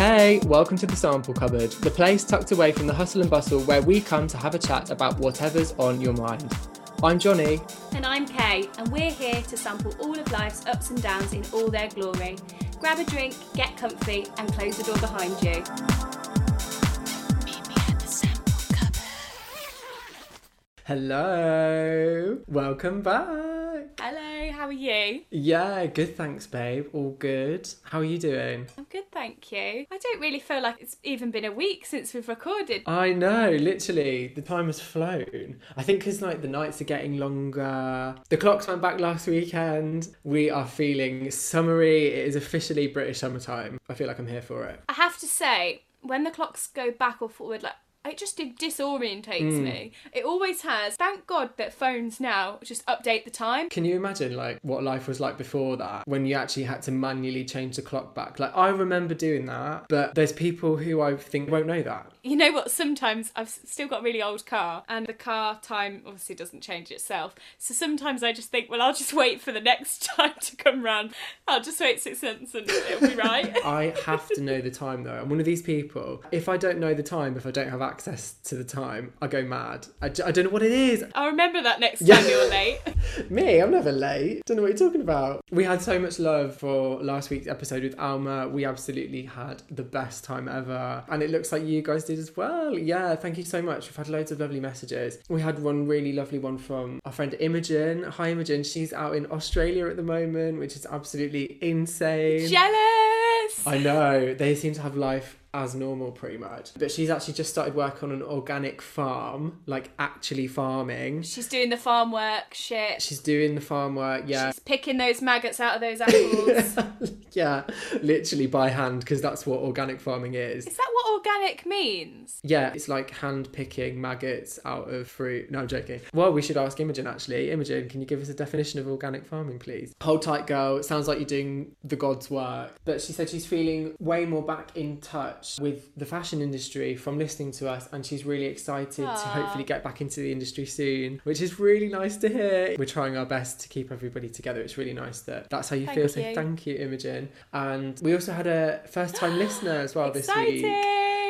Hey, welcome to the Sample Cupboard, the place tucked away from the hustle and bustle where we come to have a chat about whatever's on your mind. I'm Johnny. And I'm Kay, and we're here to sample all of life's ups and downs in all their glory. Grab a drink, get comfy, and close the door behind you. Hello, welcome back. How are you? Yeah, good, thanks, babe. All good. How are you doing? I'm good, thank you. I don't really feel like it's even been a week since we've recorded. I know, literally, the time has flown. I think because like the nights are getting longer. The clocks went back last weekend. We are feeling summery. It is officially British summertime. I feel like I'm here for it. I have to say, when the clocks go back or forward, like it just it disorientates hmm. me. It always has. Thank God that phones now just update the time. Can you imagine like what life was like before that when you actually had to manually change the clock back? Like I remember doing that, but there's people who I think won't know that. You know what? Sometimes I've still got a really old car, and the car time obviously doesn't change itself. So sometimes I just think, well, I'll just wait for the next time to come round. I'll just wait six months and it'll be right. I have to know the time though. I'm one of these people. If I don't know the time, if I don't have access to the time, I go mad. I, j- I don't know what it is. I'll remember that next Yeah. time you're late. Me, I'm never late. Don't know what you're talking about. We had so much love for last week's episode with Alma. We absolutely had the best time ever. And it looks like you guys did as well. Yeah, thank you so much. We've had loads of lovely messages. We had one really lovely one from our friend Imogen. Hi, Imogen. She's out in Australia at the moment, which is absolutely insane. Jealous. I know. They seem to have life as normal pretty much. But she's actually just started work on an organic farm, like actually farming. She's doing the farm work shit. She's doing the farm work, yeah. She's picking those maggots out of those apples. yeah, literally by hand because that's what organic farming is. Is that what organic means? Yeah, it's like hand picking maggots out of fruit. No, I'm joking. Well, we should ask Imogen actually. Imogen, can you give us a definition of organic farming, please? Hold tight, girl. It sounds like you're doing the God's work. But she said she's feeling way more back in touch with the fashion industry from listening to us, and she's really excited to hopefully get back into the industry soon, which is really nice to hear. We're trying our best to keep everybody together. It's really nice that that's how you Thank feel. So thank you, Imogen. And we also had a first time listener as well this week.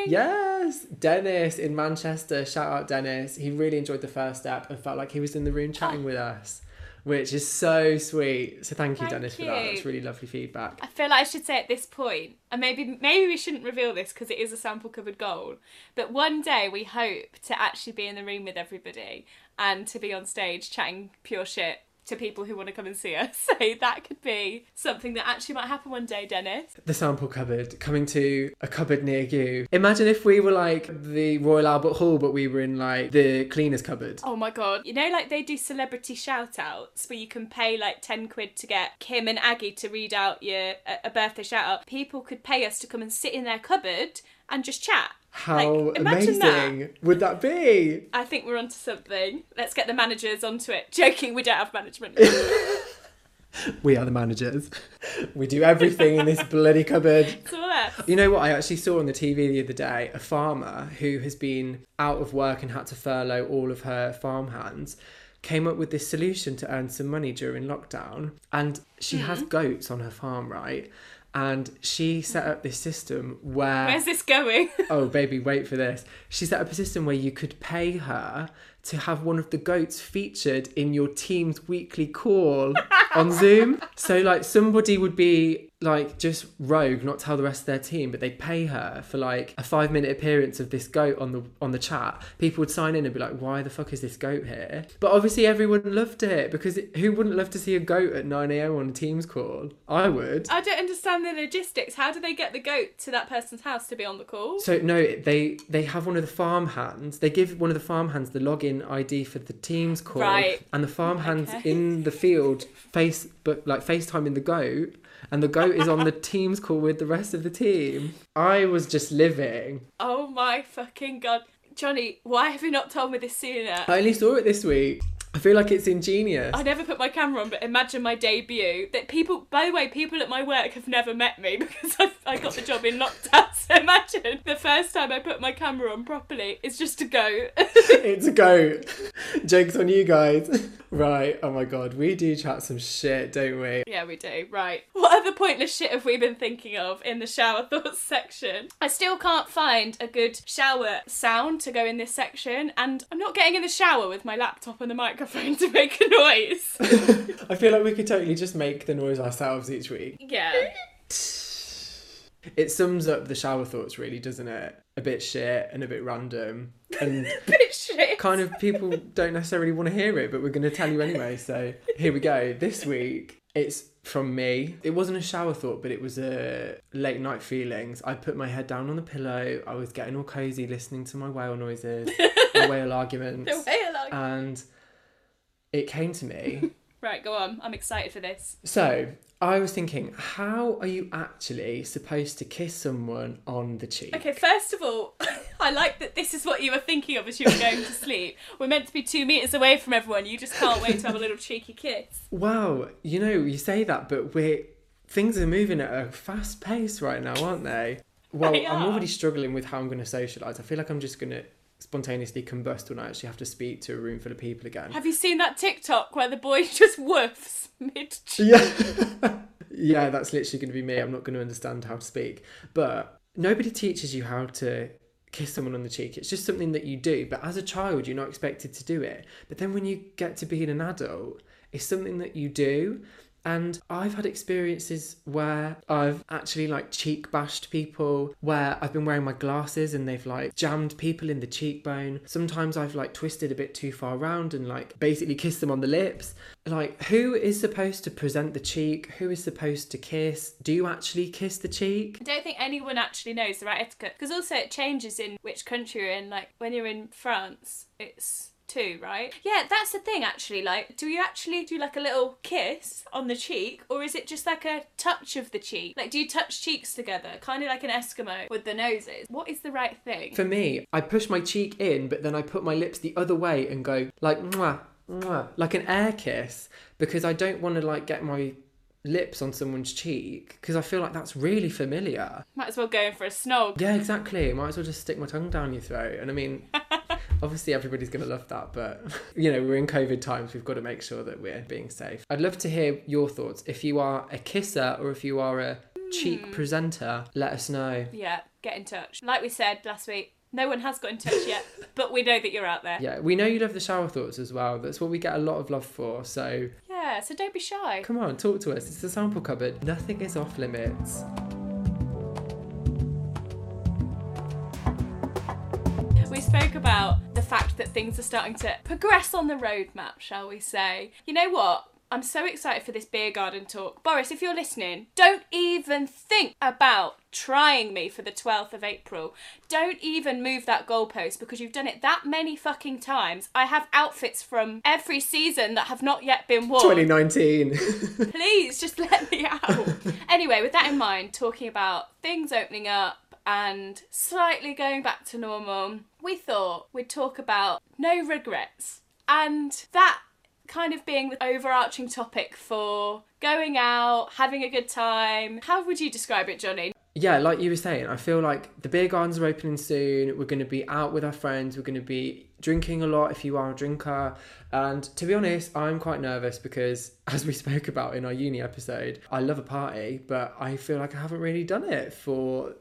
Yes, Dennis in Manchester. Shout out Dennis. He really enjoyed the first step and felt like he was in the room chatting with us, which is so sweet. So thank you, Thank Dennis, for that. you. That's really lovely feedback. I feel like I should say at this point, and maybe maybe we shouldn't reveal this because it is a sample cupboard goal. But one day we hope to actually be in the room with everybody and to be on stage chatting pure shit to people who want to come and see us. So that could be something that actually might happen one day, Dennis. The sample cupboard coming to a cupboard near you. Imagine if we were like the Royal Albert Hall, but we were in like the cleaner's cupboard. Oh my god. You know, like they do celebrity shout outs where you can pay like 10 quid to get Kim and Aggie to read out your a, a birthday shout out. People could pay us to come and sit in their cupboard and just chat. How Like, imagine that. amazing would that be? I think we're onto something. Let's get the managers onto it. Joking, we don't have management. We are the managers. We do everything in this bloody cupboard. it's all us. You know what? I actually saw on the TV the other day a farmer who has been out of work and had to furlough all of her farmhands came up with this solution to earn some money during lockdown. And she has mm. goats on her farm, right? And she set up this system where Where's this going? oh baby wait for this she set up a system where you could pay her to have one of the goats featured in your team's weekly call on zoom so like somebody would be like just rogue not tell the rest of their team but they pay her for like a five minute appearance of this goat on the on the chat people would sign in and be like why the fuck is this goat here but obviously everyone loved it because who wouldn't love to see a goat at 9am on a team's call i would I don't understand the logistics. How do they get the goat to that person's house to be on the call? So no, they they have one of the farm hands. They give one of the farm hands the login ID for the team's call, Right. and the farm hands Okay. in the field face but like FaceTime in the goat, and the goat is on the team's call with the rest of the team. I was just living. Oh my fucking god. Johnny, why have you not told me this sooner? I only saw it this week. I feel like it's ingenious. I never put my camera on, but imagine my debut. That people, by the way, people at my work have never met me because I, I got the job in lockdown. So imagine the first time I put my camera on properly is just to go. it's a goat. Joke's on you guys. right. Oh my god, we do chat some shit, don't we? yeah, we do. Right. What other pointless shit have we been thinking of in the shower thoughts section? I still can't find a good shower sound to go in this section, and I'm not getting in the shower with my laptop and the microphone to make a noise. I feel like we could totally just make the noise ourselves each week. yeah. It sums up the shower thoughts, really, doesn't it? A bit shit and a bit random. And Bit shit. kind of people don't necessarily want to hear it, but we're going to tell you anyway. So here we go. This week, it's from me. It wasn't a shower thought, but it was a late night feelings. I put my head down on the pillow. I was getting all cozy, listening to my whale noises, my whale arguments, The I like- and it came to me. Right, go on. I'm excited for this. So I was thinking, how are you actually supposed to kiss someone on the cheek? Okay, first of all, I like that this is what you were thinking of as you were going to sleep. We're meant to be two metres away from everyone. You just can't wait to have a little cheeky kiss. Wow, you know, you say that, but we're things are moving at a fast pace right now, aren't they? Well, They I'm already struggling with how I'm going to socialise. I feel like I'm just going to spontaneously combust when I actually have to speak to a room full of people again. Have you seen that TikTok where the boy just woofs mid Yeah. yeah, that's literally going to be me. I'm not going to understand how to speak. But nobody teaches you how to kiss someone on the cheek. It's just something that you do. But as a child, you're not expected to do it. But then when you get to being an adult, it's something that you do. And I've had experiences where I've actually like cheek bashed people, where I've been wearing my glasses and they've like jammed people in the cheekbone. Sometimes I've like twisted a bit too far around and like basically kissed them on the lips. Like, who is supposed to present the cheek? Who is supposed to kiss? Do you actually kiss the cheek? I don't think anyone actually knows the right etiquette because also it changes in which country you're in. Like when you're in France, it's two, right? Yeah, that's the thing actually. Like, do you actually do like a little kiss on the cheek or is it just like a touch of the cheek? Like, do you touch cheeks together? Kind of like an Eskimo with the noses. What is the right thing? For me, I push my cheek in, but then I put my lips the other way and go like mwah, mwah, like an air kiss because I don't want to like get my lips on someone's cheek because I feel like that's really familiar. Might as well go in for a snog. Yeah, exactly. Might as well just stick my tongue down your throat. And I mean, obviously everybody's going to love that, but you know, we're in COVID times. We've got to make sure that we're being safe. I'd love to hear your thoughts. If you are a kisser or if you are a cheek hmm. presenter, let us know. Yeah, get in touch. Like we said last week, no one has got in touch yet, but we know that you're out there. Yeah, we know you love the shower thoughts as well. That's what we get a lot of love for. So Yeah, so don't be shy. come on, talk to us. It's the sample cupboard. Nothing is off limits. Spoke about the fact that things are starting to progress on the roadmap, shall we say. You know what? I'm so excited for this beer garden talk. Boris, if you're listening, don't even think about trying me for the 12th of April. Don't even move that goalpost because you've done it that many fucking times. I have outfits from every season that have not yet been worn. 2019. Please just let me out. anyway, with that in mind, talking about things opening up and slightly going back to normal, we thought we'd talk about no regrets. And that kind of being the overarching topic for going out, having a good time. How would you describe it, Johnny? yeah, like you were saying, I feel like the beer gardens are opening soon. We're going to be out with our friends. We're going to be drinking a lot if you are a drinker. And to be honest, I'm quite nervous because, as we spoke about in our uni episode, I love a party, but I feel like I haven't really done it for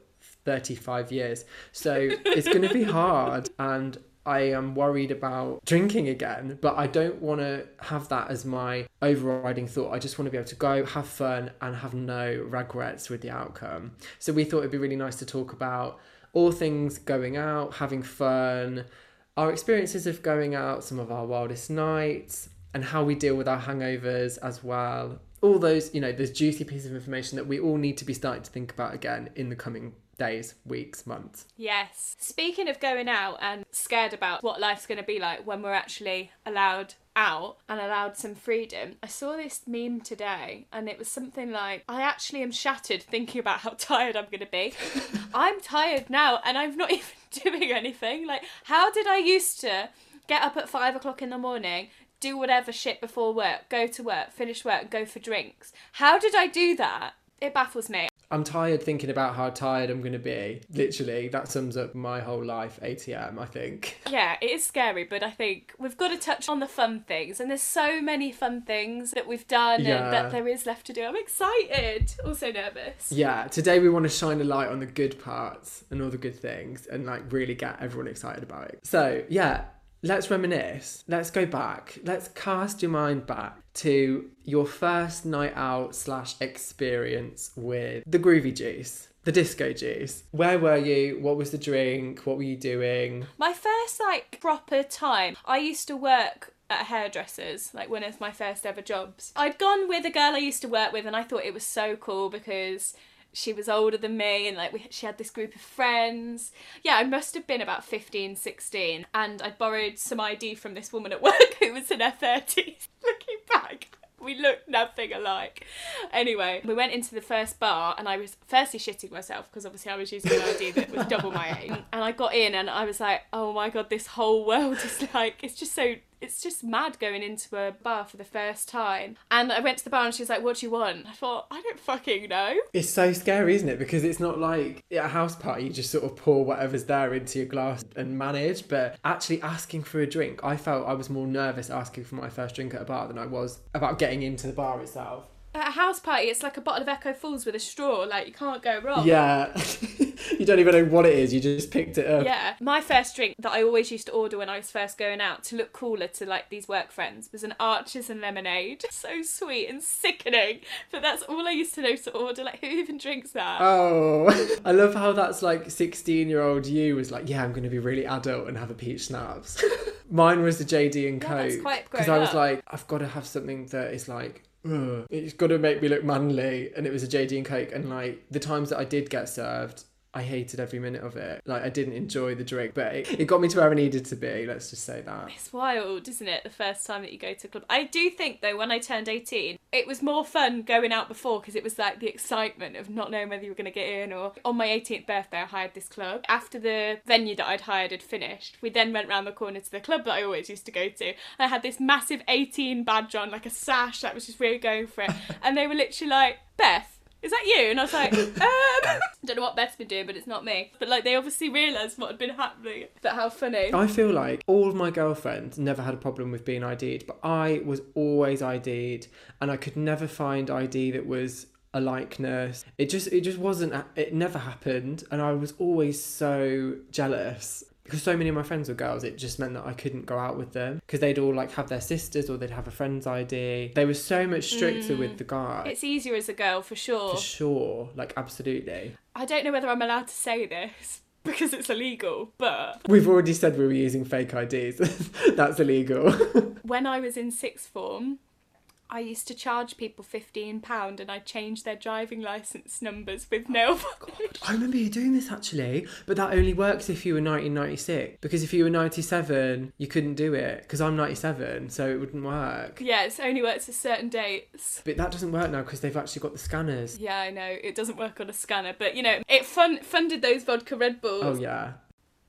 35 years. So it's going to be hard. And I am worried about drinking again, but I don't want to have that as my overriding thought. I just want to be able to go, have fun, and have no regrets with the outcome. So we thought it'd be really nice to talk about all things going out, having fun, our experiences of going out, some of our wildest nights, and how we deal with our hangovers as well. All those, you know, those juicy pieces of information that we all need to be starting to think about again in the coming days, weeks, months. Yes. Speaking of going out and scared about what life's going to be like when we're actually allowed out and allowed some freedom, I saw this meme today and it was something like, I actually am shattered thinking about how tired I'm going to be. I'm tired now and I'm not even doing anything. Like, how did I used to get up at five o'clock in the morning? do whatever shit before work, go to work, finish work, go for drinks. How did I do that? It baffles me. I'm tired thinking about how tired I'm going to be. Literally, that sums up my whole life, ATM, I think. Yeah, it is scary, but I think we've got to touch on the fun things. And there's so many fun things that we've done Yeah. and that there is left to do. I'm excited. Also nervous. Yeah, today we want to shine a light on the good parts and all the good things and like really get everyone excited about it. So, yeah, let's reminisce. Let's go back. Let's cast your mind back to your first night out slash experience with the groovy juice. The disco juice. Where were you? What was the drink? What were you doing? My first like proper time, I used to work at hairdresser's, like one of my first ever jobs. I'd gone with a girl I used to work with, and I thought it was so cool because she was older than me and like we, she had this group of friends yeah i must have been about 15 16 and i'd borrowed some id from this woman at work who was in her 30s looking back we looked nothing alike. Anyway, we went into the first bar and I was firstly shitting myself because obviously I was using an ID that was double my age. And I got in and I was like, oh my god, this whole world is like, it's just so, it's just mad going into a bar for the first time. And I went to the bar and she was like, what do you want? I thought, I don't fucking know. It's so scary, isn't it? Because it's not like at a house party, you just sort of pour whatever's there into your glass and manage. But actually asking for a drink, I felt I was more nervous asking for my first drink at a bar than I was about getting into the bar itself. At a house party, it's like a bottle of Echo Falls with a straw. Like, you can't go wrong. Yeah. you don't even know what it is, you just picked it up. Yeah, my first drink that I always used to order when I was first going out to look cooler to like these work friends was an Archers and lemonade. So sweet and sickening, but that's all I used to know to order. Like, who even drinks that? Oh, I love how that's like 16 year old you was like, yeah, I'm going to be really adult and have a peach schnapps. Mine was the JD and Coke. Because grown I was up. like, I've got to have something that is like, ugh, it's got to make me look manly. And it was a JD and Coke. And like the times that I did get served, I hated every minute of it. Like I didn't enjoy the drink, but it, it got me to where I needed to be. Let's just say that. It's wild, isn't it? The first time that you go to a club. I do think though, when I turned eighteen, it was more fun going out before because it was like the excitement of not knowing whether you were going to get in. Or on my 18th birthday, I hired this club. After the venue that I'd hired had finished, we then went round the corner to the club that I always used to go to. I had this massive 18 badge on, like a sash that was just really going for it. and they were literally like, Beth. Is that you? And I was like, um, don't know what Beth's been doing, but it's not me. But like, they obviously realised what had been happening. But how funny. I feel like all of my girlfriends never had a problem with being ID'd, but I was always ID'd and I could never find ID that was a likeness. It just it just wasn't it never happened and I was always so jealous. Because so many of my friends were girls, it just meant that I couldn't go out with them because they'd all like have their sisters or they'd have a friend's ID. They were so much stricter with mm. the guy. It's easier as a girl for sure. For sure, like absolutely. I don't know whether I'm allowed to say this because it's illegal, but We've already said we were using fake IDs. That's illegal. when I was in sixth form, I used to charge people £15 and I changed their driving licence numbers with nail polish. I remember you doing this actually, but that only works if you were 1996. Because if you were 97, you couldn't do it. Because I'm 97, so it wouldn't work. Yeah, it only works at certain dates. But that doesn't work now because they've actually got the scanners. Yeah, I know it doesn't work on a scanner, but you know it fun- funded those vodka Red Bulls. Oh yeah.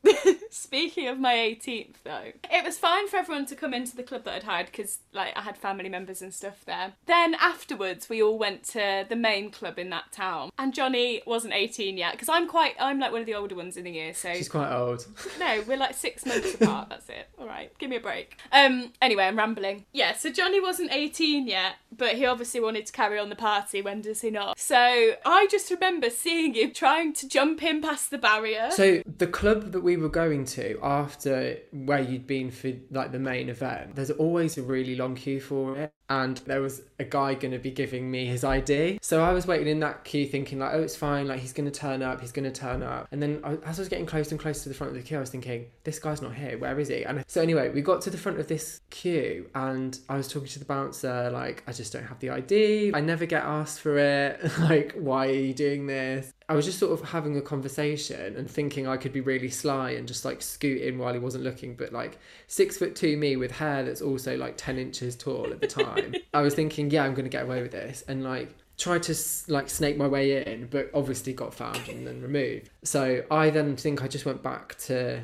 Speaking of my 18th, though, it was fine for everyone to come into the club that I'd hired because, like, I had family members and stuff there. Then afterwards, we all went to the main club in that town, and Johnny wasn't 18 yet because I'm quite, I'm like one of the older ones in the year, so She's quite old. no, we're like six months apart. That's it. All right, give me a break. Um. Anyway, I'm rambling. Yeah. So Johnny wasn't 18 yet, but he obviously wanted to carry on the party. When does he not? So I just remember seeing him trying to jump in past the barrier. So the club that we were going to after where you'd been for like the main event, there's always a really long queue for it. And there was a guy going to be giving me his ID. So I was waiting in that queue thinking like, oh, it's fine. Like he's going to turn up. He's going to turn up. And then I, as I was getting closer and closer to the front of the queue, I was thinking, this guy's not here. Where is he? And so anyway, we got to the front of this queue and I was talking to the bouncer like, I just don't have the ID. I never get asked for it. like, why are you doing this? I was just sort of having a conversation and thinking I could be really sly and just like scoot in while he wasn't looking, but like six foot two me with hair that's also like 10 inches tall at the time. I was thinking, yeah, I'm going to get away with this. And like, tried to like snake my way in, but obviously got found and then removed. So I then think I just went back to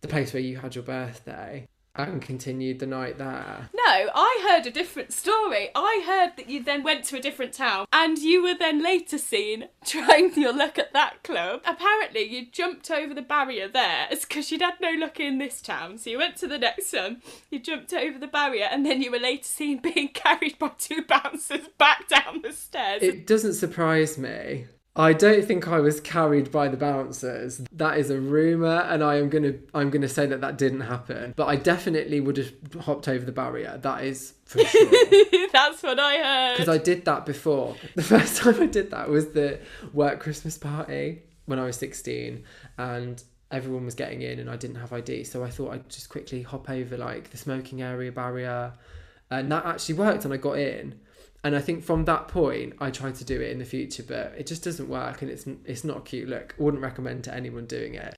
the place where you had your birthday. And continued the night there. No, I heard a different story. I heard that you then went to a different town and you were then later seen trying your luck at that club. Apparently, you jumped over the barrier there. It's because you'd had no luck in this town. So you went to the next one, you jumped over the barrier, and then you were later seen being carried by two bouncers back down the stairs. It doesn't surprise me. I don't think I was carried by the bouncers. That is a rumor, and I am gonna I'm gonna say that that didn't happen. But I definitely would have hopped over the barrier. That is for sure. That's what I heard. Because I did that before. The first time I did that was the work Christmas party when I was 16, and everyone was getting in, and I didn't have ID. So I thought I'd just quickly hop over like the smoking area barrier, and that actually worked, and I got in. And I think from that point, I tried to do it in the future, but it just doesn't work, and it's it's not a cute look. Wouldn't recommend to anyone doing it.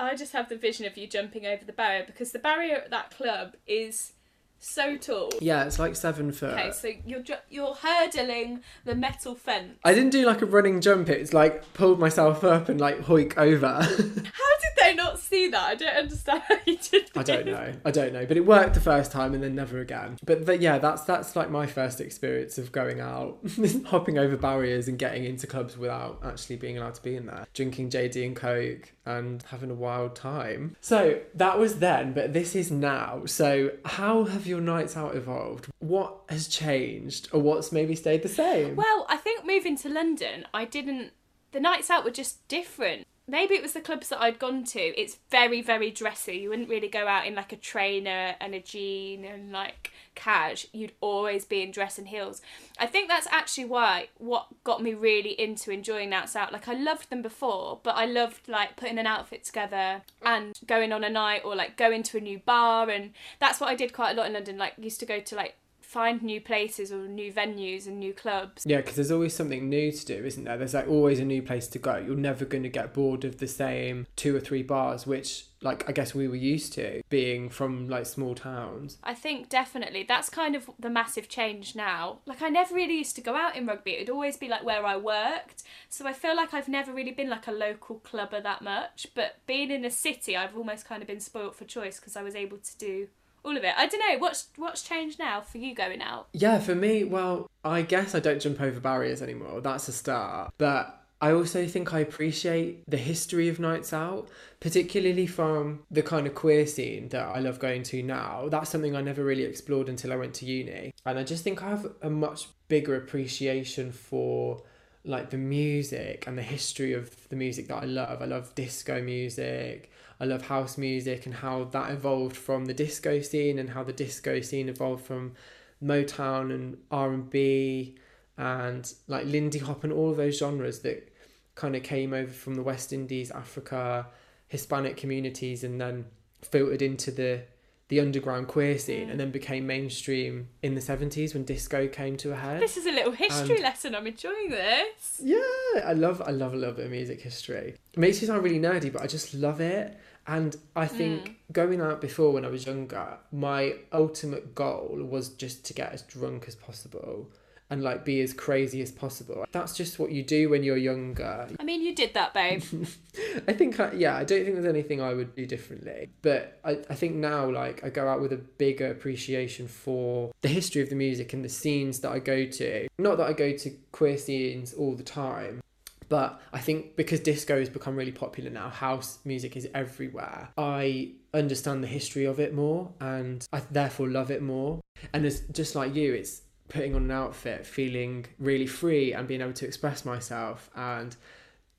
I just have the vision of you jumping over the barrier because the barrier at that club is so tall. Yeah, it's like seven foot. Okay, so you're ju- you're hurdling the metal fence. I didn't do like a running jump. It's like pulled myself up and like hoik over. How did they not see that? I don't understand how you did. I don't know. I don't know. But it worked the first time and then never again. But, but yeah, that's that's like my first experience of going out, hopping over barriers and getting into clubs without actually being allowed to be in there, drinking JD and Coke and having a wild time. So that was then, but this is now. So how have your nights out evolved? What has changed or what's maybe stayed the same? Well, I think moving to London, I didn't. The nights out were just different. Maybe it was the clubs that I'd gone to. It's very, very dressy. You wouldn't really go out in like a trainer and a jean and like cash. You'd always be in dress and heels. I think that's actually why what got me really into enjoying nights out. Like I loved them before, but I loved like putting an outfit together and going on a night or like going to a new bar and that's what I did quite a lot in London. Like used to go to like find new places or new venues and new clubs. Yeah, because there's always something new to do, isn't there? There's like always a new place to go. You're never going to get bored of the same two or three bars, which like I guess we were used to being from like small towns. I think definitely that's kind of the massive change now. Like I never really used to go out in Rugby. It'd always be like where I worked. So I feel like I've never really been like a local clubber that much, but being in a city, I've almost kind of been spoilt for choice because I was able to do all of it. I don't know what's what's changed now for you going out. Yeah, for me, well, I guess I don't jump over barriers anymore. That's a start. But I also think I appreciate the history of nights out, particularly from the kind of queer scene that I love going to now. That's something I never really explored until I went to uni. And I just think I have a much bigger appreciation for like the music and the history of the music that I love. I love disco music. I love house music and how that evolved from the disco scene and how the disco scene evolved from Motown and R and B and like Lindy Hop and all those genres that kind of came over from the West Indies, Africa, Hispanic communities, and then filtered into the the underground queer scene, and then became mainstream in the seventies when disco came to a head. This is a little history And- lesson. I'm enjoying this. Yeah, I love I love a little bit of music history. It makes you sound really nerdy, but I just love it. And I think mm. going out before when I was younger, my ultimate goal was just to get as drunk as possible and like be as crazy as possible. That's just what you do when you're younger. I mean, you did that, babe. I think, I, yeah, I don't think there's anything I would do differently. But I, I think now, like, I go out with a bigger appreciation for the history of the music and the scenes that I go to. Not that I go to queer scenes all the time. But I think because disco has become really popular now, house music is everywhere. I understand the history of it more and I therefore love it more. And it's just like you, it's putting on an outfit, feeling really free and being able to express myself and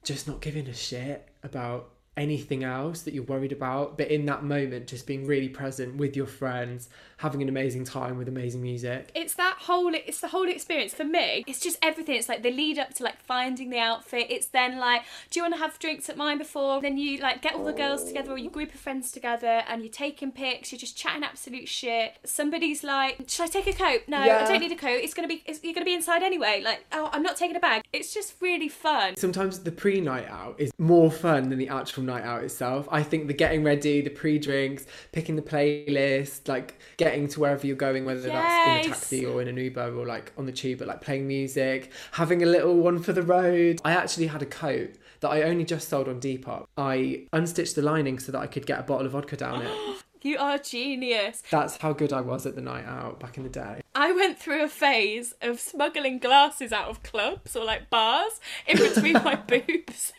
just not giving a shit about anything else that you're worried about. But in that moment, just being really present with your friends, having an amazing time with amazing music. it's that whole it's the whole experience. For me it's just everything. It's like the lead up to like finding the outfit. It's then like do you want to have drinks at mine before? Then you like get all the girls together or your group of friends together and you're taking pics you're just chatting absolute shit. Somebody's like should i take a coat no i don't need a coat it's gonna be it's, you're gonna be inside anyway. Like oh i'm not taking a bag. It's just really fun. Sometimes the pre night out is more fun than the actual night out itself. I think the getting ready, the pre drinks, picking the playlist, like getting to wherever you're going, whether that's in a taxi or in an Uber or like on the tube, but like playing music, having a little one for the road. I actually had a coat that I only just sold on Depop. I unstitched the lining so that I could get a bottle of vodka down it. You are genius. That's how good I was at the night out back in the day. I went through a phase of smuggling glasses out of clubs or like bars in between my boobs.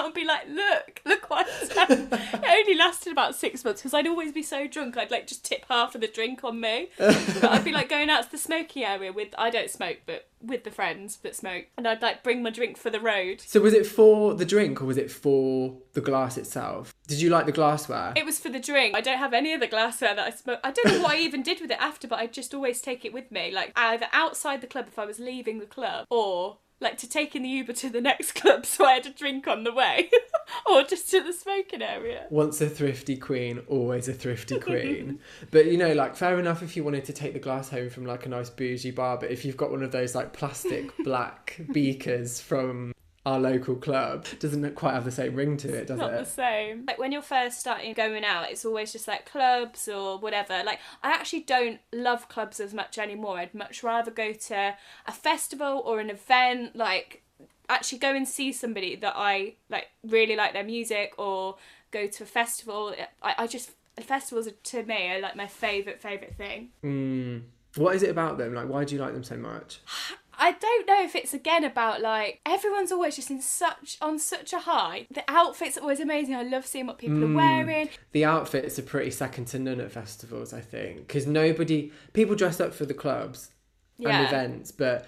Out and be like, "Look, look what. It only lasted about six months because I'd always be so drunk. I'd like just tip half of the drink on me. but I'd be like going out to the smoking area with I don't smoke, but with the friends that smoke, and I'd like bring my drink for the road. So was it for the drink or was it for the glass itself? Did you like the glassware? It was for the drink. I don't have any of the glassware that I smoke. I don't know what I even did with it after, but I just always take it with me, like either outside the club if I was leaving the club, or like to take in the Uber to the next club so I had a drink on the way, or just to the smoking area. Once a thrifty queen, always a thrifty queen. but you know, like fair enough if you wanted to take the glass home from like a nice bougie bar, but if you've got one of those like plastic black beakers from our local club, doesn't quite have the same ring to it, does it? Not the same. Like when you're first starting going out, it's always just like clubs or whatever. Like I actually don't love clubs as much anymore. I'd much rather go to a festival or an event. Like actually go and see somebody that I like really like their music or go to a festival. I, I just festivals are, to me are like my favorite favorite thing. Mm. What is it about them? Like, why do you like them so much? I don't know if it's again about like everyone's always just in such on such a high. The outfits are always amazing. I love seeing what people Mm. are wearing. The outfits are pretty second to none at festivals, I think, because nobody people dress up for the clubs and events, but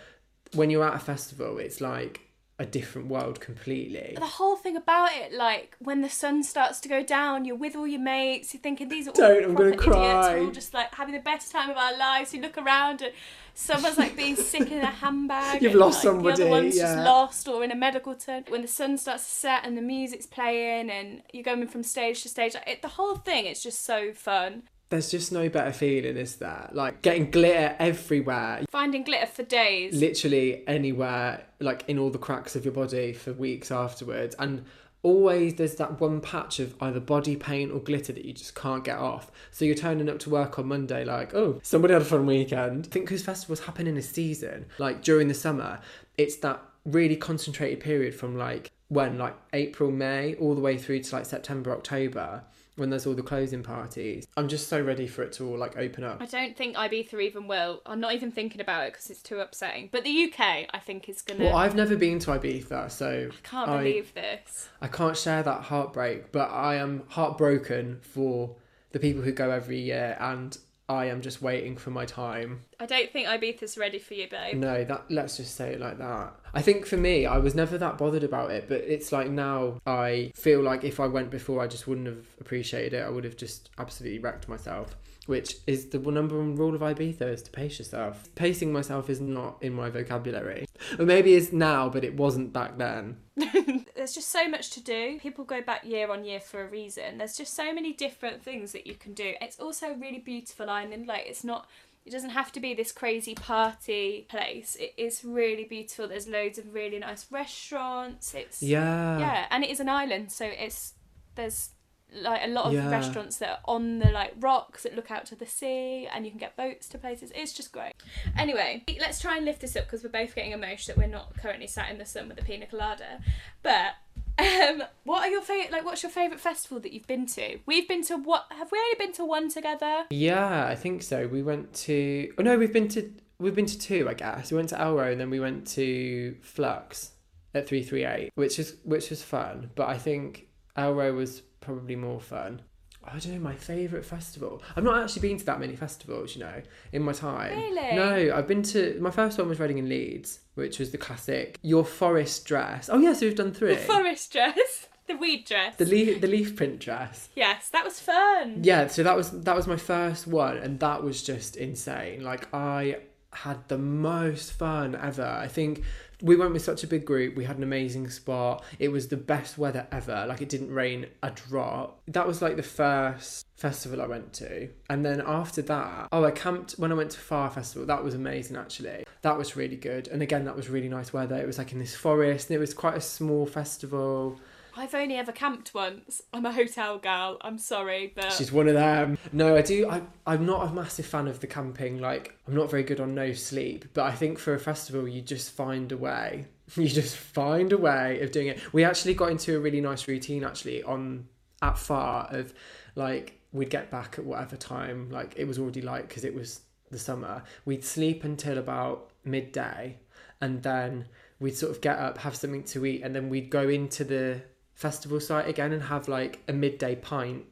when you're at a festival, it's like a different world completely. the whole thing about it, like when the sun starts to go down, you're with all your mates, you're thinking these are all Don't, I'm gonna idiots. cry. We're all just like having the best time of our lives. You look around and someone's like being sick in a handbag. You've and, lost like, somebody, The other one's just lost or in a medical tent. When the sun starts to set and the music's playing and you're going from stage to stage, like, it, the whole thing, it's just so fun. There's just no better feeling, is there? Like getting glitter everywhere, Finding glitter for days. literally anywhere, like in all the cracks of your body for weeks afterwards, and always there's that one patch of either body paint or glitter that you just can't get off. So you're turning up to work on Monday like, oh, somebody had a fun weekend. I think because festivals happen in a season, like during the summer, it's that really concentrated period from like when, like April, May, all the way through to like September, October. When there's all the closing parties, I'm just so ready for it to all like open up. I don't think Ibiza even will. I'm not even thinking about it because it's too upsetting. But the UK, I think, is gonna. Well, I've never been to Ibiza, so I can't I- believe this. I can't share that heartbreak, but I am heartbroken for the people who go every year, and I am just waiting for my time. I don't think Ibiza's ready for you, babe. No, that let's just say it like that. I think for me, I was never that bothered about it, but it's like now I feel like if I went before, I just wouldn't have appreciated it. I would have just absolutely wrecked myself. Which is the number one rule of Ibiza is to pace yourself. Pacing myself is not in my vocabulary. Or maybe it's now, but it wasn't back then. There's just so much to do. People go back year on year for a reason. There's just so many different things that you can do. It's also really beautiful island. Like it's not. It doesn't have to be this crazy party place. It is really beautiful. There's loads of really nice restaurants. It's Yeah. yeah, and it is an island, so it's there's like a lot of Yeah. restaurants that are on the like rocks that look out to the sea, and you can get boats to places. It's just great. Anyway, let's try and lift this up because we're both getting emotional that we're not currently sat in the sun with a pina colada. But um, what are your favorite? Like, what's your favorite festival that you've been to? We've been to what? Have we only been to one together? Yeah, I think so. We went to. Oh no, we've been to. We've been to two, I guess. We went to Elrow and then we went to Flux at three three eight, which is which was fun. But I think Elrow was probably more fun. I don't know my favorite festival. I've not actually been to that many festivals, you know, in my time. Really? No, I've been to my first one was Reading in Leeds, which was the classic Your Forest dress. Oh yeah, so we've done three. The forest dress, the weed dress. The leaf the leaf print dress. yes, that was fun. Yeah, so that was that was my first one, and that was just insane. Like I had the most fun ever. I think we went with such a big group. We had an amazing spot. It was the best weather ever. Like it didn't rain a drop. That was like the first festival I went to, and then after that, oh, I camped when I went to Farr Festival. That was amazing actually. That was really good, and again, that was really nice weather. It was like in this forest, and it was quite a small festival. I've only ever camped once. I'm a hotel gal. I'm sorry, but She's one of them. No, I do. I, I'm not a massive fan of the camping. Like, I'm not very good on no sleep. But I think for a festival, you just find a way. You just find a way of doing it. We actually got into a really nice routine, actually, on at Farr of like we'd get back at whatever time. Like it was already light because it was the summer. We'd sleep until about midday, and then we'd sort of get up, have something to eat, and then we'd go into the festival site again and have like a midday pint,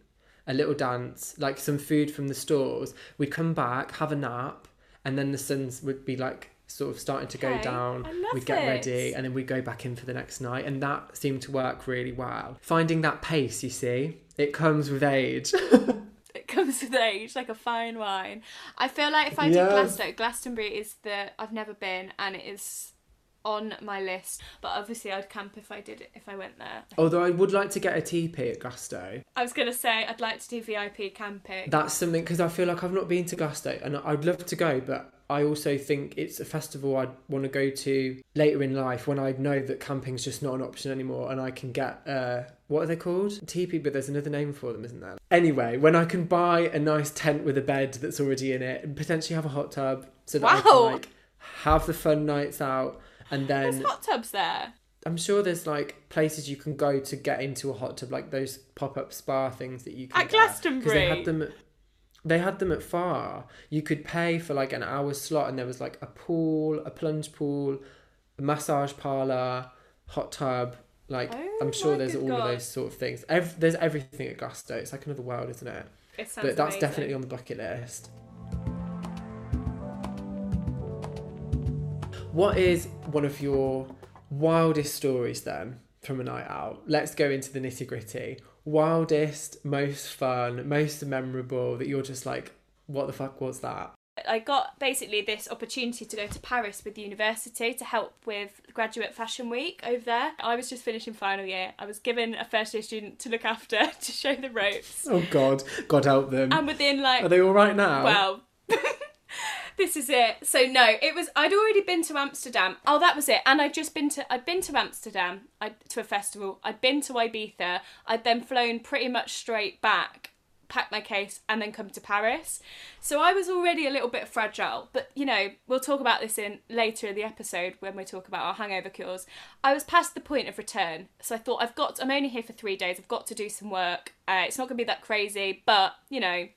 a little dance, like some food from the stores. We'd come back, have a nap, and then the suns would be like sort of starting to go down. We'd get ready, and then we'd go back in for the next night, and that seemed to work really well. Finding that pace, you see, it comes with age. It comes with age, like a fine wine. I feel like if I did. Glasto, Glastonbury is the I've never been, and it is on my list. But obviously, I'd camp if I did it if I went there. Although I would like to get a teepee at Glasto. I was gonna say I'd like to do VIP camping. That's something because I feel like I've not been to Glasto and I'd love to go, but I also think it's a festival I'd want to go to later in life when I know that camping's just not an option anymore and I can get uh what are they called? Teepee, but there's another name for them, isn't there? Anyway, when I can buy a nice tent with a bed that's already in it and potentially have a hot tub so that I can like have the fun nights out and then There's hot tubs there. I'm sure there's like places you can go to get into a hot tub, like those pop up spa things that you can At get. Glastonbury? They had them. At, they had them at Farr. You could pay for like an hour's slot, and there was like a pool, a plunge pool, a massage parlor, hot tub. Like Oh I'm sure there's all God. of those sort of things. Ev- there's everything at Glasto. It's like another world, isn't it? It sounds but that's amazing. definitely on the bucket list. What is one of your wildest stories then from a night out? Let's go into the nitty gritty. Wildest, most fun, most memorable that you're just like, what the fuck was that? I got basically this opportunity to go to Paris with the university to help with graduate fashion week over there. I was just finishing final year. I was given a first year student to look after to show the ropes. Oh God, God help them. And within like Are they all right now? Well, this is it. So no, it was. I'd already been to Amsterdam. Oh, that was it. And I'd just been to. I'd been to Amsterdam. I to a festival. I'd been to Ibiza. I'd then flown pretty much straight back, packed my case, and then come to Paris. So I was already a little bit fragile. But you know, we'll talk about this in later in the episode when we talk about our hangover cures. I was past the point of return, so I thought I've got. I'm only here for three days. I've got to do some work. Uh, it's not going to be that crazy, but you know,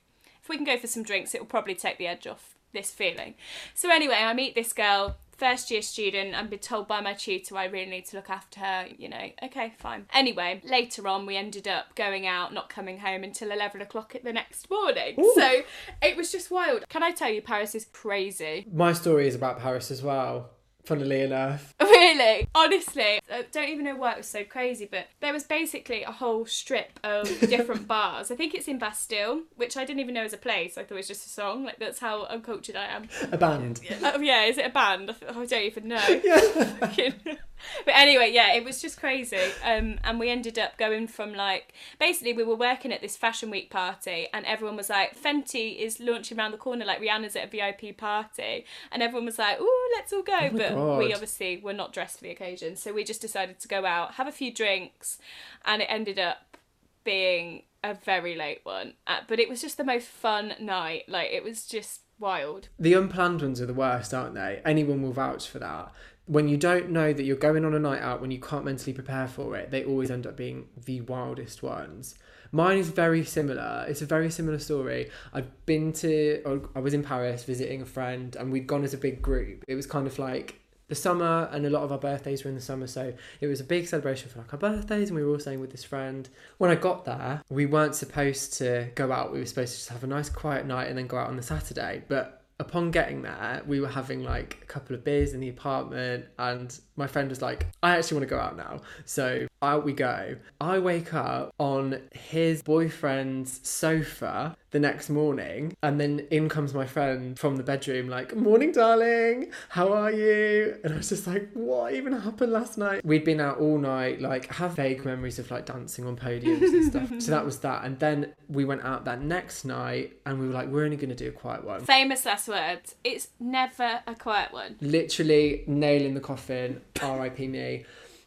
if we can go for some drinks, it will probably take the edge off this feeling. So anyway, I meet this girl, first year student. I'm been told by my tutor I really need to look after her. You know, okay, fine. Anyway, later on, we ended up going out, not coming home until eleven o'clock the next morning. So it was just wild. Can I tell you, Paris is crazy. My story is about Paris as well. Funnily enough, Really, honestly, I don't even know why it was so crazy, but there was basically a whole strip of different bars. I think it's in Bastille, which I didn't even know was a place. I thought it was just a song. Like that's how uncultured I am. a band. Oh yeah, is it a band? I, I don't even know. but anyway, yeah, it was just crazy. Um, and we ended up going from like basically we were working at this fashion week party, and everyone was like, Fenty is launching around the corner, like Rihanna's at a VIP party, and everyone was like, "Ooh, let's all go!" my but we obviously were not dressed for the occasion, so we just decided to go out, have a few drinks, and it ended up being a very late one. Uh, but it was just the most fun night. Like it was just wild. The unplanned ones are the worst, aren't they? Anyone will vouch for that. When you don't know that you're going on a night out, when you can't mentally prepare for it, they always end up being the wildest ones. Mine is very similar. It's a very similar story. I've been to, I was in Paris visiting a friend, and we'd gone as a big group. It was kind of like the summer, and a lot of our birthdays were in the summer, so it was a big celebration for like our birthdays, and we were all staying with this friend. When I got there, we weren't supposed to go out. We were supposed to just have a nice quiet night and then go out on the Saturday. But upon getting there, we were having like a couple of beers in the apartment, and my friend was like, I actually want to go out now. So out we go. I wake up on his boyfriend's sofa the next morning, and then in comes my friend from the bedroom, like, Morning, darling, how are you? And I was just like, What even happened last night? We'd been out all night, like, have vague memories of like dancing on podiums and stuff. so that was that. And then we went out that next night, and we were like, We're only going to do a quiet one Famous last words. It's never a quiet one. literally nail in the coffin rip me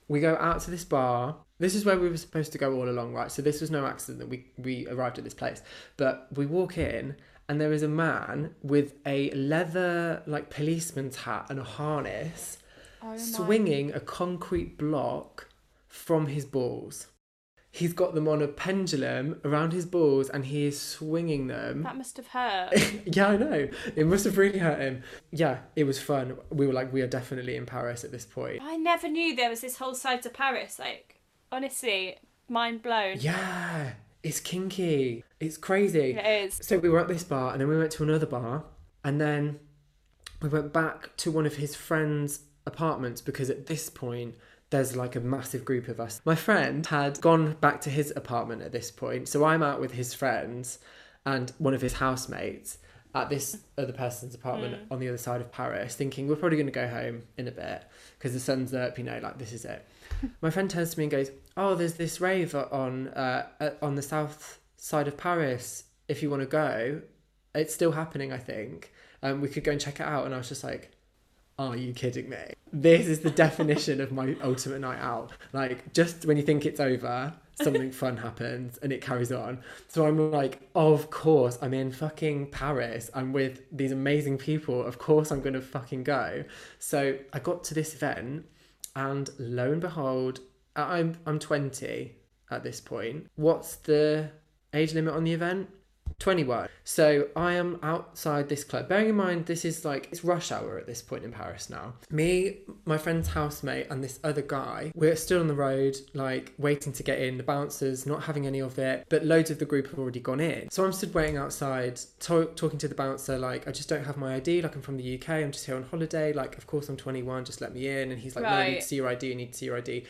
we go out to this bar this is where we were supposed to go all along right so this was no accident that we we arrived at this place but we walk in and there is a man with a leather like policeman's hat and a harness Oh swinging a concrete block from his balls he's got them on a pendulum around his balls and he is swinging them. That must have hurt. yeah, I know. It must have really hurt him. Yeah, it was fun. We were like, we are definitely in Paris at this point. I never knew there was this whole side to Paris. Like, honestly, mind blown. Yeah, it's kinky. It's crazy. It is. So we were at this bar and then we went to another bar and then we went back to one of his friends' apartments because at this point there's like a massive group of us. My friend had gone back to his apartment at this point, so I'm out with his friends and one of his housemates at this other person's apartment Mm. on the other side of Paris, thinking we're probably going to go home in a bit because the sun's up, you know, like this is it. My friend turns to me and goes, "Oh, there's this rave on uh, uh, on the south side of Paris. If you want to go, it's still happening. I think um, we could go and check it out." And I was just like, "Are you kidding me? This is the definition of my ultimate night out. Like, just when you think it's over." Something fun happens and it carries on. So I'm like, of course, I'm in fucking Paris. I'm with these amazing people. Of course, I'm going to fucking go. So I got to this event and lo and behold, I'm I'm 20 at this point. What's the age limit on the event? 21. So I am outside this club. Bearing in mind, this is like it's rush hour at this point in Paris now. Me, my friend's housemate, and this other guy, we're still on the road, like waiting to get in. The bouncers not having any of it, but loads of the group have already gone in. So I'm stood waiting outside, to- talking to the bouncer, like I just don't have my ID. Like I'm from the UK. I'm just here on holiday. Like of course I'm 21. Just let me in. And he's like, no, I need to see your ID. I need to see your ID.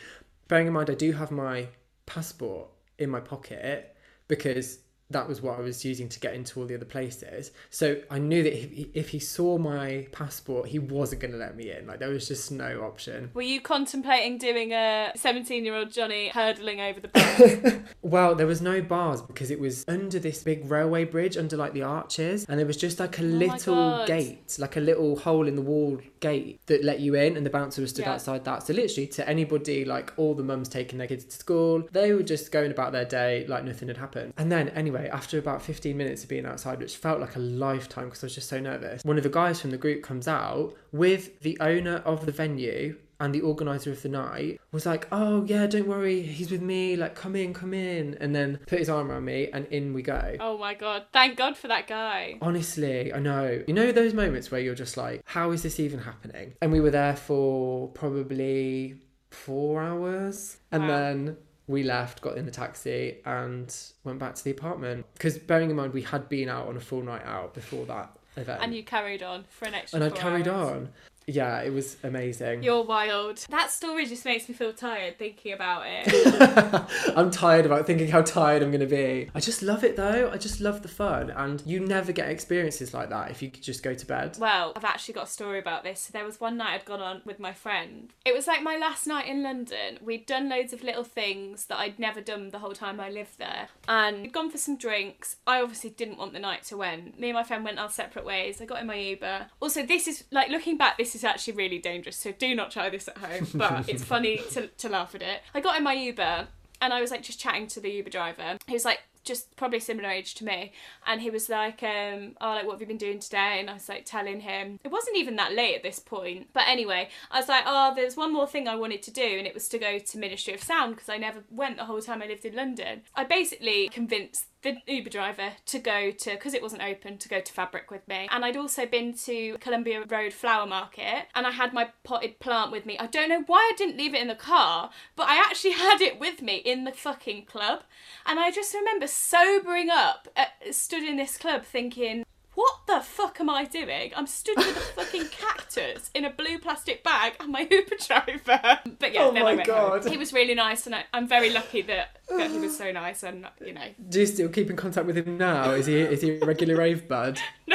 Bearing in mind, I do have my passport in my pocket because that was what I was using to get into all the other places. So I knew that if he, if he saw my passport, he wasn't going to let me in. Like there was just no option. Were you contemplating doing a 17 year old Johnny hurdling over the bar? Well, there was no bars because it was under this big railway bridge, under like the arches, and there was just like a oh my little gate, like a little hole in the wall gate that let you in, and the bouncer was stood Yeah. outside that. So literally, to anybody, like all the mums taking their kids to school, they were just going about their day like nothing had happened. And then anyway, after about 15 minutes of being outside, which felt like a lifetime because I was just so nervous, one of the guys from the group comes out with the owner of the venue and the organizer of the night was like, "Oh yeah, don't worry, he's with me. Like, come in, come in," and then put his arm around me, and in we go. oh my god. Thank God for that guy. Honestly, I know. You know those moments where you're just like, "How is this even happening?" And we were there for probably four hours, and Wow. then. We left, got in the taxi, and went back to the apartment. Because bearing in mind, we had been out on a full night out before that event, And you carried on for an extra and I carried hours. on. Yeah, it was amazing. You're wild. That story just makes me feel tired thinking about it. I'm tired about thinking how tired I'm going to be. I just love it though. I just love the fun. And you never get experiences like that if you could just go to bed. Well, I've actually got a story about this. So there was one night I'd gone on with my friend. It was like my last night in London. We'd done loads of little things that I'd never done the whole time I lived there. And we'd gone for some drinks. I obviously didn't want the night to end. Me and my friend went our separate ways. I got in my Uber. Also, this is like looking back, this is actually really dangerous. So do not try this at home. But it's funny to, to laugh at it. I got in my Uber and I was like just chatting to the Uber driver. He was like just probably similar age to me, and he was like, um, "Oh, like what have you been doing today?" And I was like telling him it wasn't even that late at this point. But anyway, I was like, "Oh, there's one more thing I wanted to do, and it was to go to Ministry of Sound because I never went the whole time I lived in London." I basically convinced the Uber driver to go to because it wasn't open to go to Fabric with me, and I'd also been to Columbia Road Flower Market, and I had my potted plant with me. I don't know why I didn't leave it in the car, but I actually had it with me in the fucking club, and I just remember sobering up, uh, stood in this club thinking. What the fuck am I doing? I'm stood with a fucking cactus in a blue plastic bag and my Uber driver. But yeah, Oh then my I went home. God. He was really nice, and I, I'm very lucky that, that he was so nice, and you know, Do you still keep in contact with him now? Is he is he a regular rave bud?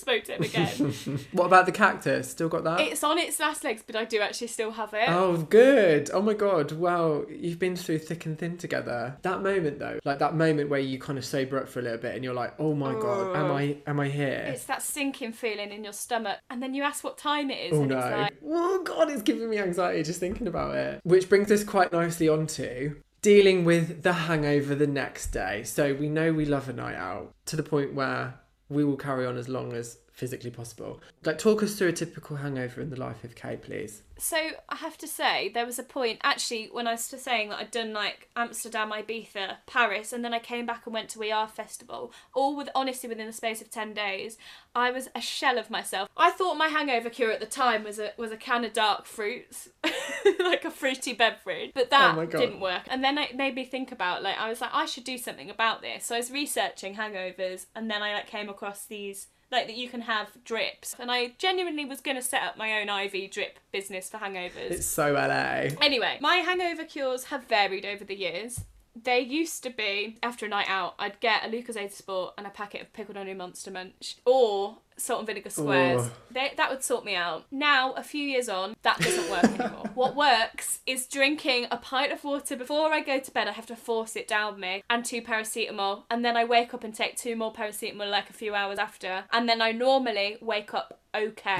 spoke to him again. What about the cactus? Still got that? it's on its last legs, but I do actually still have it. Oh, good. Oh my god. Wow, you've been through thick and thin together. That moment though, like that moment where you kind of sober up for a little bit and you're like, "Oh my god, am Oh. I am I here?" It's that sinking feeling in your stomach, and then you ask what time it is, Oh and no. it's like, Oh god, it's giving me anxiety just thinking about it. Which brings us quite nicely onto dealing with the hangover the next day. So we know we love a night out to the point where we will carry on as long as physically possible. Like, talk us through a typical hangover in the life of Kay, please. So I have to say, there was a point actually when I was saying that I'd done like Amsterdam, Ibiza, Paris, and then I came back and went to ER Festival, all with honestly within the space of ten days. I was a shell of myself. I thought my hangover cure at the time was a was a can of dark fruits, like a fruity beverage, but that Oh didn't work. And then it made me think about like I was like I should do something about this. So I was researching hangovers, and then I like came across these like that you can have drips, and I genuinely was gonna set up my own IV drip business for hangovers. It's so LA. Anyway, my hangover cures have varied over the years. They used to be after a night out, I'd get a Lucozade Sport and a packet of pickled onion monster munch, or salt and vinegar squares. They, that would sort me out. Now, a few years on, that doesn't work anymore. what works is drinking a pint of water before I go to bed. I have to force it down me, and two paracetamol, and then I wake up and take two more paracetamol like a few hours after, and then I normally wake up okay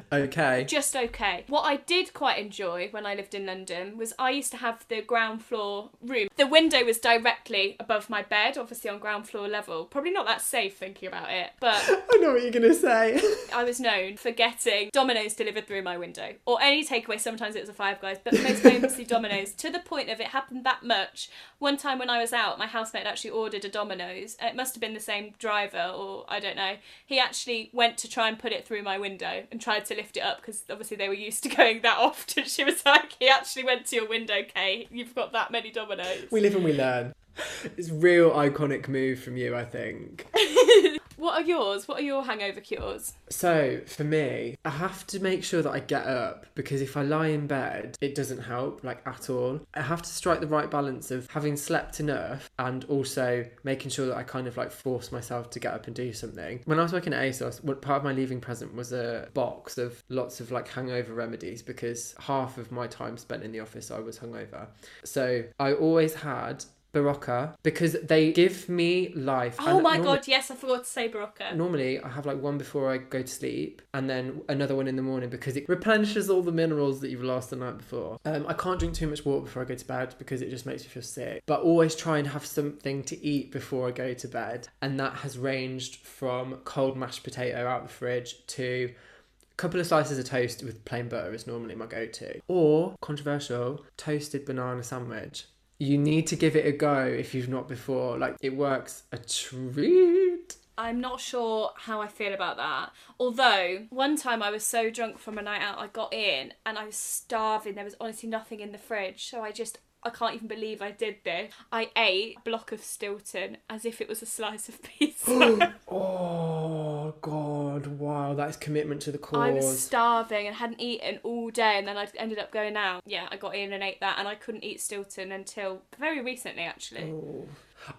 Okay. just okay. What I did quite enjoy when I lived in London was I used to have the ground floor room. The window was directly above my bed, obviously on ground floor level. Probably not that safe thinking about it, but I know what you're going to say. I was known for getting Domino's delivered through my window or any takeaway. Sometimes it was a Five Guys, but most famously Domino's. To the point of it happened that much. One time when I was out, my housemate actually ordered a Domino's. It must have been the same driver, or I don't know. He actually went to try and put it through my window and tried to lift it up because obviously they were used to going that often. She was like, "He actually went to your window, Kay. You've got that many Domino's." we live and we learn. It's a real iconic move from you, I think. What are yours? What are your hangover cures? So, for me, I have to make sure that I get up because if I lie in bed, it doesn't help, like at all. I have to strike the right balance of having slept enough and also making sure that I kind of like force myself to get up and do something. When I was working at ASOS, part of my leaving present was a box of lots of like hangover remedies because half of my time spent in the office I was hungover. So, I always had Berocca because they give me life. Oh And my norma- god, yes, I forgot to say Berocca. Normally, I have like one before I go to sleep, and then another one in the morning because it replenishes all the minerals that you've lost the night before. Um, I can't drink too much water before I go to bed because it just makes me feel sick. But always try and have something to eat before I go to bed, and that has ranged from cold mashed potato out the fridge to a couple of slices of toast with plain butter is normally my go-to, or controversial toasted banana sandwich. You need to give it a go if you've not before. Like it works a treat. I'm not sure how I feel about that. Although, one time I was so drunk from a night out, I got in and I was starving. There was honestly nothing in the fridge. So I just, I can't even believe I did this. I ate a block of Stilton as if it was a slice of pizza. Oh God! Wow, that is commitment to the cause. I was starving and hadn't eaten all day, and then I ended up going out. Yeah, I got in and ate that, and I couldn't eat Stilton until very recently, actually. Oh.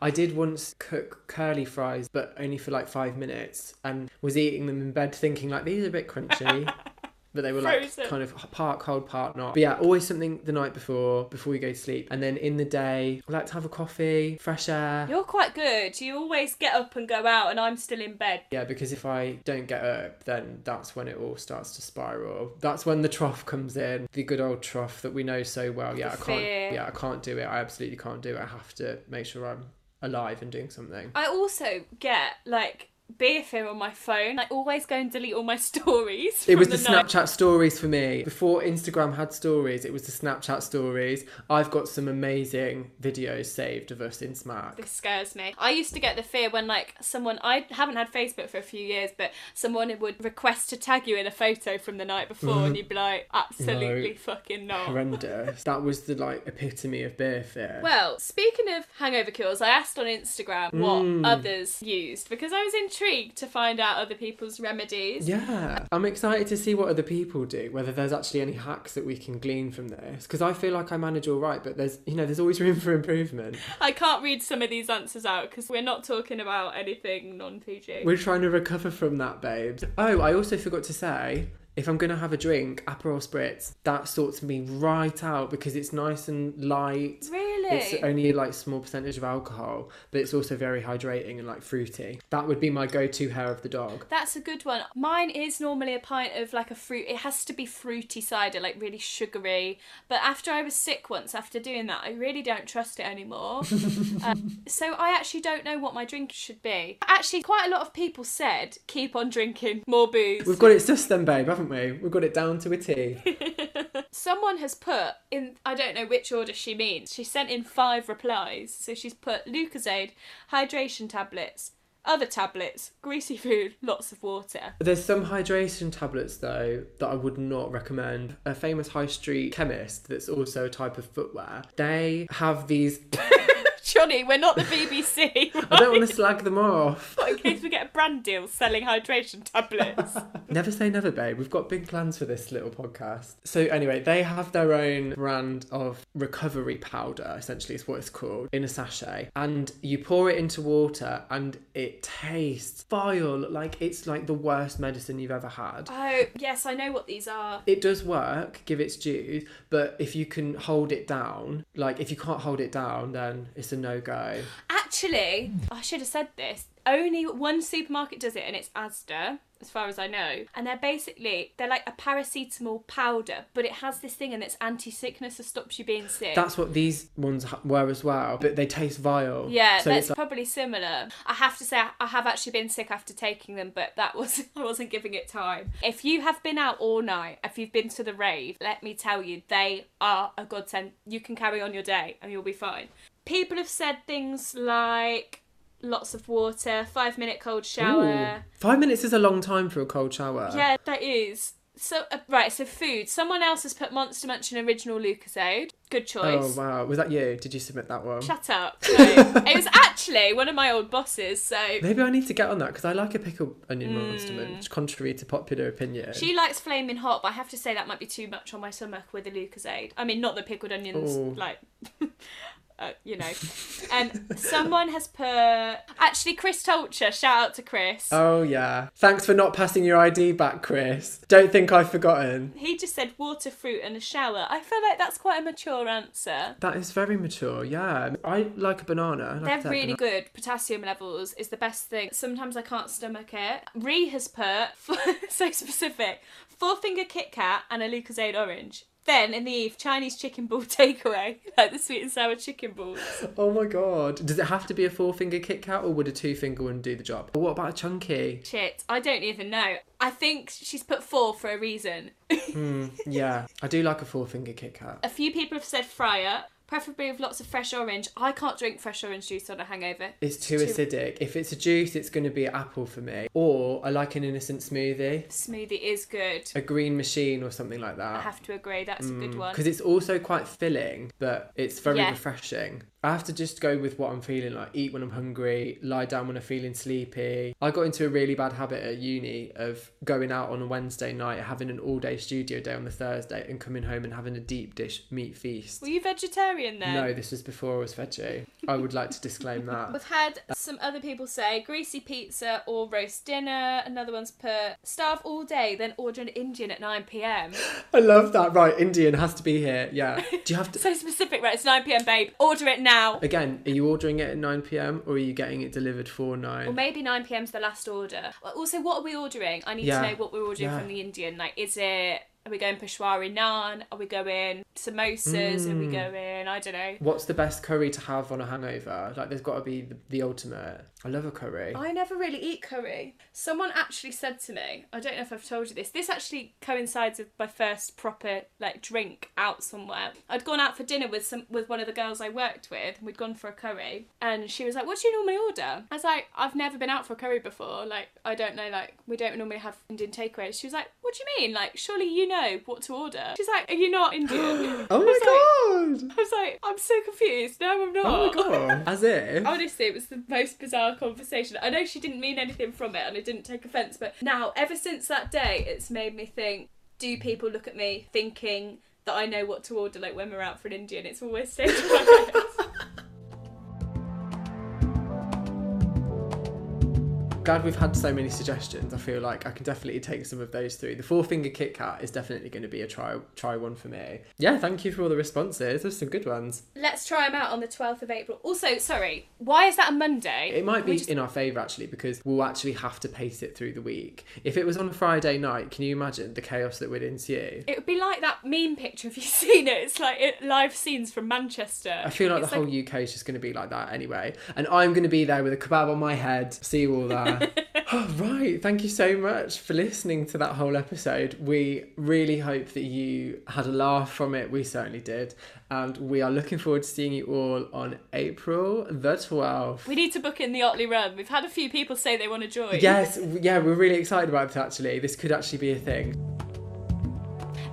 I did once cook curly fries, but only for like five minutes, and was eating them in bed, thinking like these are a bit crunchy. But they were like Frozen. kind of part cold, part not. But yeah, always something the night before, before we go to sleep. And then in the day, I like to have a coffee, fresh air. You're quite good. You always get up and go out, and I'm still in bed. Yeah, because if I don't get up, then that's when it all starts to spiral. That's when the trough comes in, the good old trough that we know so well. Yeah, I can't. fear. Yeah, I can't do it. I absolutely can't do it. I have to make sure I'm alive and doing something. I also get like beer fear on my phone. I always go and delete all my stories. It was the night. Snapchat stories for me. Before Instagram had stories, it was the Snapchat stories. I've got some amazing videos saved of us in Smack. This scares me. I used to get the fear when like someone I haven't had Facebook for a few years, but someone would request to tag you in a photo from the night before, and you'd be like, absolutely No. fucking not. Horrendous. that was the like epitome of beer fear. Well, speaking of hangover cures, I asked on Instagram what Mm. others used because I was intrigued to find out other people's remedies. Yeah, I'm excited to see what other people do, whether there's actually any hacks that we can glean from this. Because I feel like I manage all right, but there's, you know, there's always room for improvement. I can't read some of these answers out because we're not talking about anything non PG. We're trying to recover from that, babes. Oh, I also forgot to say, if I'm gonna have a drink, Aperol Spritz, that sorts me right out because it's nice and light. Really? It's only like a small percentage of alcohol, but it's also very hydrating and like fruity. That would be my go-to hair of the dog. That's a good one. Mine is normally a pint of like a fruit. It has to be fruity cider, like really sugary. But after I was sick once, after doing that, I really don't trust it anymore. um, so I actually don't know what my drink should be. Actually, quite a lot of people said keep on drinking more booze. We've got it sus then, babe, haven't we? We've got it down to a T. Someone has put in, I don't know which order she means, she sent in five replies. So she's put Lucozade, hydration tablets, other tablets, greasy food, lots of water. There's some hydration tablets though that I would not recommend. A famous high street chemist that's also a type of footwear. They have these Johnny, we're not the BBC. I don't want to slag them off. But in case we get a brand deal selling hydration tablets. Never say never, babe. We've got big plans for this little podcast. So anyway, they have their own brand of recovery powder, essentially is what it's called, in a sachet. And you pour it into water and it tastes vile. Like it's like the worst medicine you've ever had. oh, yes, I know what these are. It does work, give its due, but if you can hold it down, like if you can't hold it down, then it's a no go. Actually, I should have said this. Only one supermarket does it, and it's Asda, as far as I know. And they're basically they're like a paracetamol powder, but it has this thing and it's anti-sickness that stops you being sick. That's what these ones were as well, but they taste vile. yeah, so that's it's like, probably similar. I have to say, I have actually been sick after taking them, but that was I wasn't giving it time. If you have been out all night, if you've been to the rave, let me tell you, they are a godsend. You can carry on your day and you'll be fine. People have said things like lots of water, five minute cold shower. Ooh, five minutes is a long time for a cold shower. Yeah, that is. So uh, right, so food. Someone else has put Monster Munch and original Lucozade. Good choice. Oh wow, was that you? Did you submit that one? Shut up. No. it was actually one of my old bosses. So Maybe I need to get on that because I like a pickle onion Mm. monster munch, contrary to popular opinion. she likes flaming hot, but I have to say that might be too much on my stomach with the Lucozade. I mean, not the pickled onions, Ooh. like. Uh, you know, um, someone has put actually Chris Tolcher. Shout out to Chris. Oh yeah. Thanks for not passing your ID back, Chris. Don't think I've forgotten. He just said water, fruit, and a shower. I feel like that's quite a mature answer. That is very mature. Yeah, I like a banana. Like They're really banana. good. Potassium levels is the best thing. Sometimes I can't stomach it. Ree has put, so specific, four finger Kit Kat and a Lucozade orange. Then in the eve, Chinese chicken ball takeaway, like the sweet and sour chicken balls. Oh my god. Does it have to be a four finger Kit Kat or would a two finger one do the job? What about a chunky? Shit, I don't even know. I think she's put four for a reason. Hmm, yeah, I do like a four finger Kit Kat. A few people have said fryer, preferably with lots of fresh orange. I can't drink fresh orange juice on a hangover. It's too Too- acidic. If it's a juice, it's going to be apple for me. Or I like an innocent smoothie, Smoothie is good. a green machine or something like that. I have to agree, that's a good mm, one. Because it's also quite filling, but it's very Yeah. refreshing. I have to just go with what I'm feeling like. Eat when I'm hungry, lie down when I'm feeling sleepy. I got into a really bad habit at uni of going out on a Wednesday night, having an all day studio day on the Thursday, and coming home and having a deep dish meat feast. Were you vegetarian then? No, this was before I was veggie. I would like to disclaim that. We've had some other people say greasy pizza or roast dinner. Another one's put starve all day, then order an Indian at 9 pm. I love that. Right, Indian has to be here. Yeah. Do you have to? so specific, right? It's 9 pm, babe. Order it now. Again, are you ordering it at 9 pm or are you getting it delivered for 9? Or maybe 9 pm's the last order. Also, what are we ordering? I need Yeah. to know what we're ordering Yeah. from the Indian. Like, is it. Are we going Peshwari naan? Are we going samosas? Are we Mm. going. I don't know. What's the best curry to have on a hangover? Like, there's got to be the, the ultimate. I love a curry. I never really eat curry. Someone actually said to me, I don't know if I've told you this. This actually coincides with my first proper like drink out somewhere. I'd gone out for dinner with some with one of the girls I worked with. We'd gone for a curry, and she was like, "What do you normally order?" I was like, "I've never been out for a curry before. Like, I don't know. Like, we don't normally have Indian takeaways." She was like, "What do you mean? Like, surely you know what to order?" She's like, "Are you not Indian?" Oh my god! I was like, "I'm so confused. No, I'm not." Oh my god! As if. Honestly, it was the most bizarre conversation. I know she didn't mean anything from it and I didn't take offence, but now, ever since that day, it's made me think do people look at me thinking that I know what to order, like when we're out for an Indian? It's always stayed glad we've had so many suggestions. I feel like I can definitely take some of those through. The four finger Kit Kat is definitely going to be a try try one for me. Yeah, thank you for all the responses. There's some good ones. Let's try them out on the 12th of April. Also, sorry, why is that a Monday? It might be just- in our favour actually because we'll actually have to pace it through the week. If it was on a Friday night, can you imagine the chaos that would ensue? It would be like that meme picture. Have you've seen it? It's like it, live scenes from Manchester. I feel like It's the whole UK is just going to be like that anyway. And I'm going to be there with a kebab on my head. See you all there. oh, right. Thank you so much for listening to that whole episode. We really hope that you had a laugh from it. We certainly did. And we are looking forward to seeing you all on April the 12th. We need to book in the Otley Run. We've had a few people say they want to join. Yes, yeah, we're really excited about this actually. This could actually be a thing.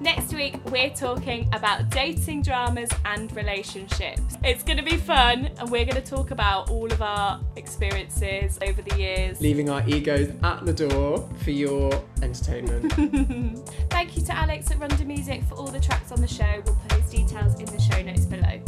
Next week, we're talking about dating dramas and relationships. It's going to be fun, and we're going to talk about all of our experiences over the years. Leaving our egos at the door for your entertainment. Thank you to Alex at Rundr Music for all the tracks on the show. We'll post details in the show notes below.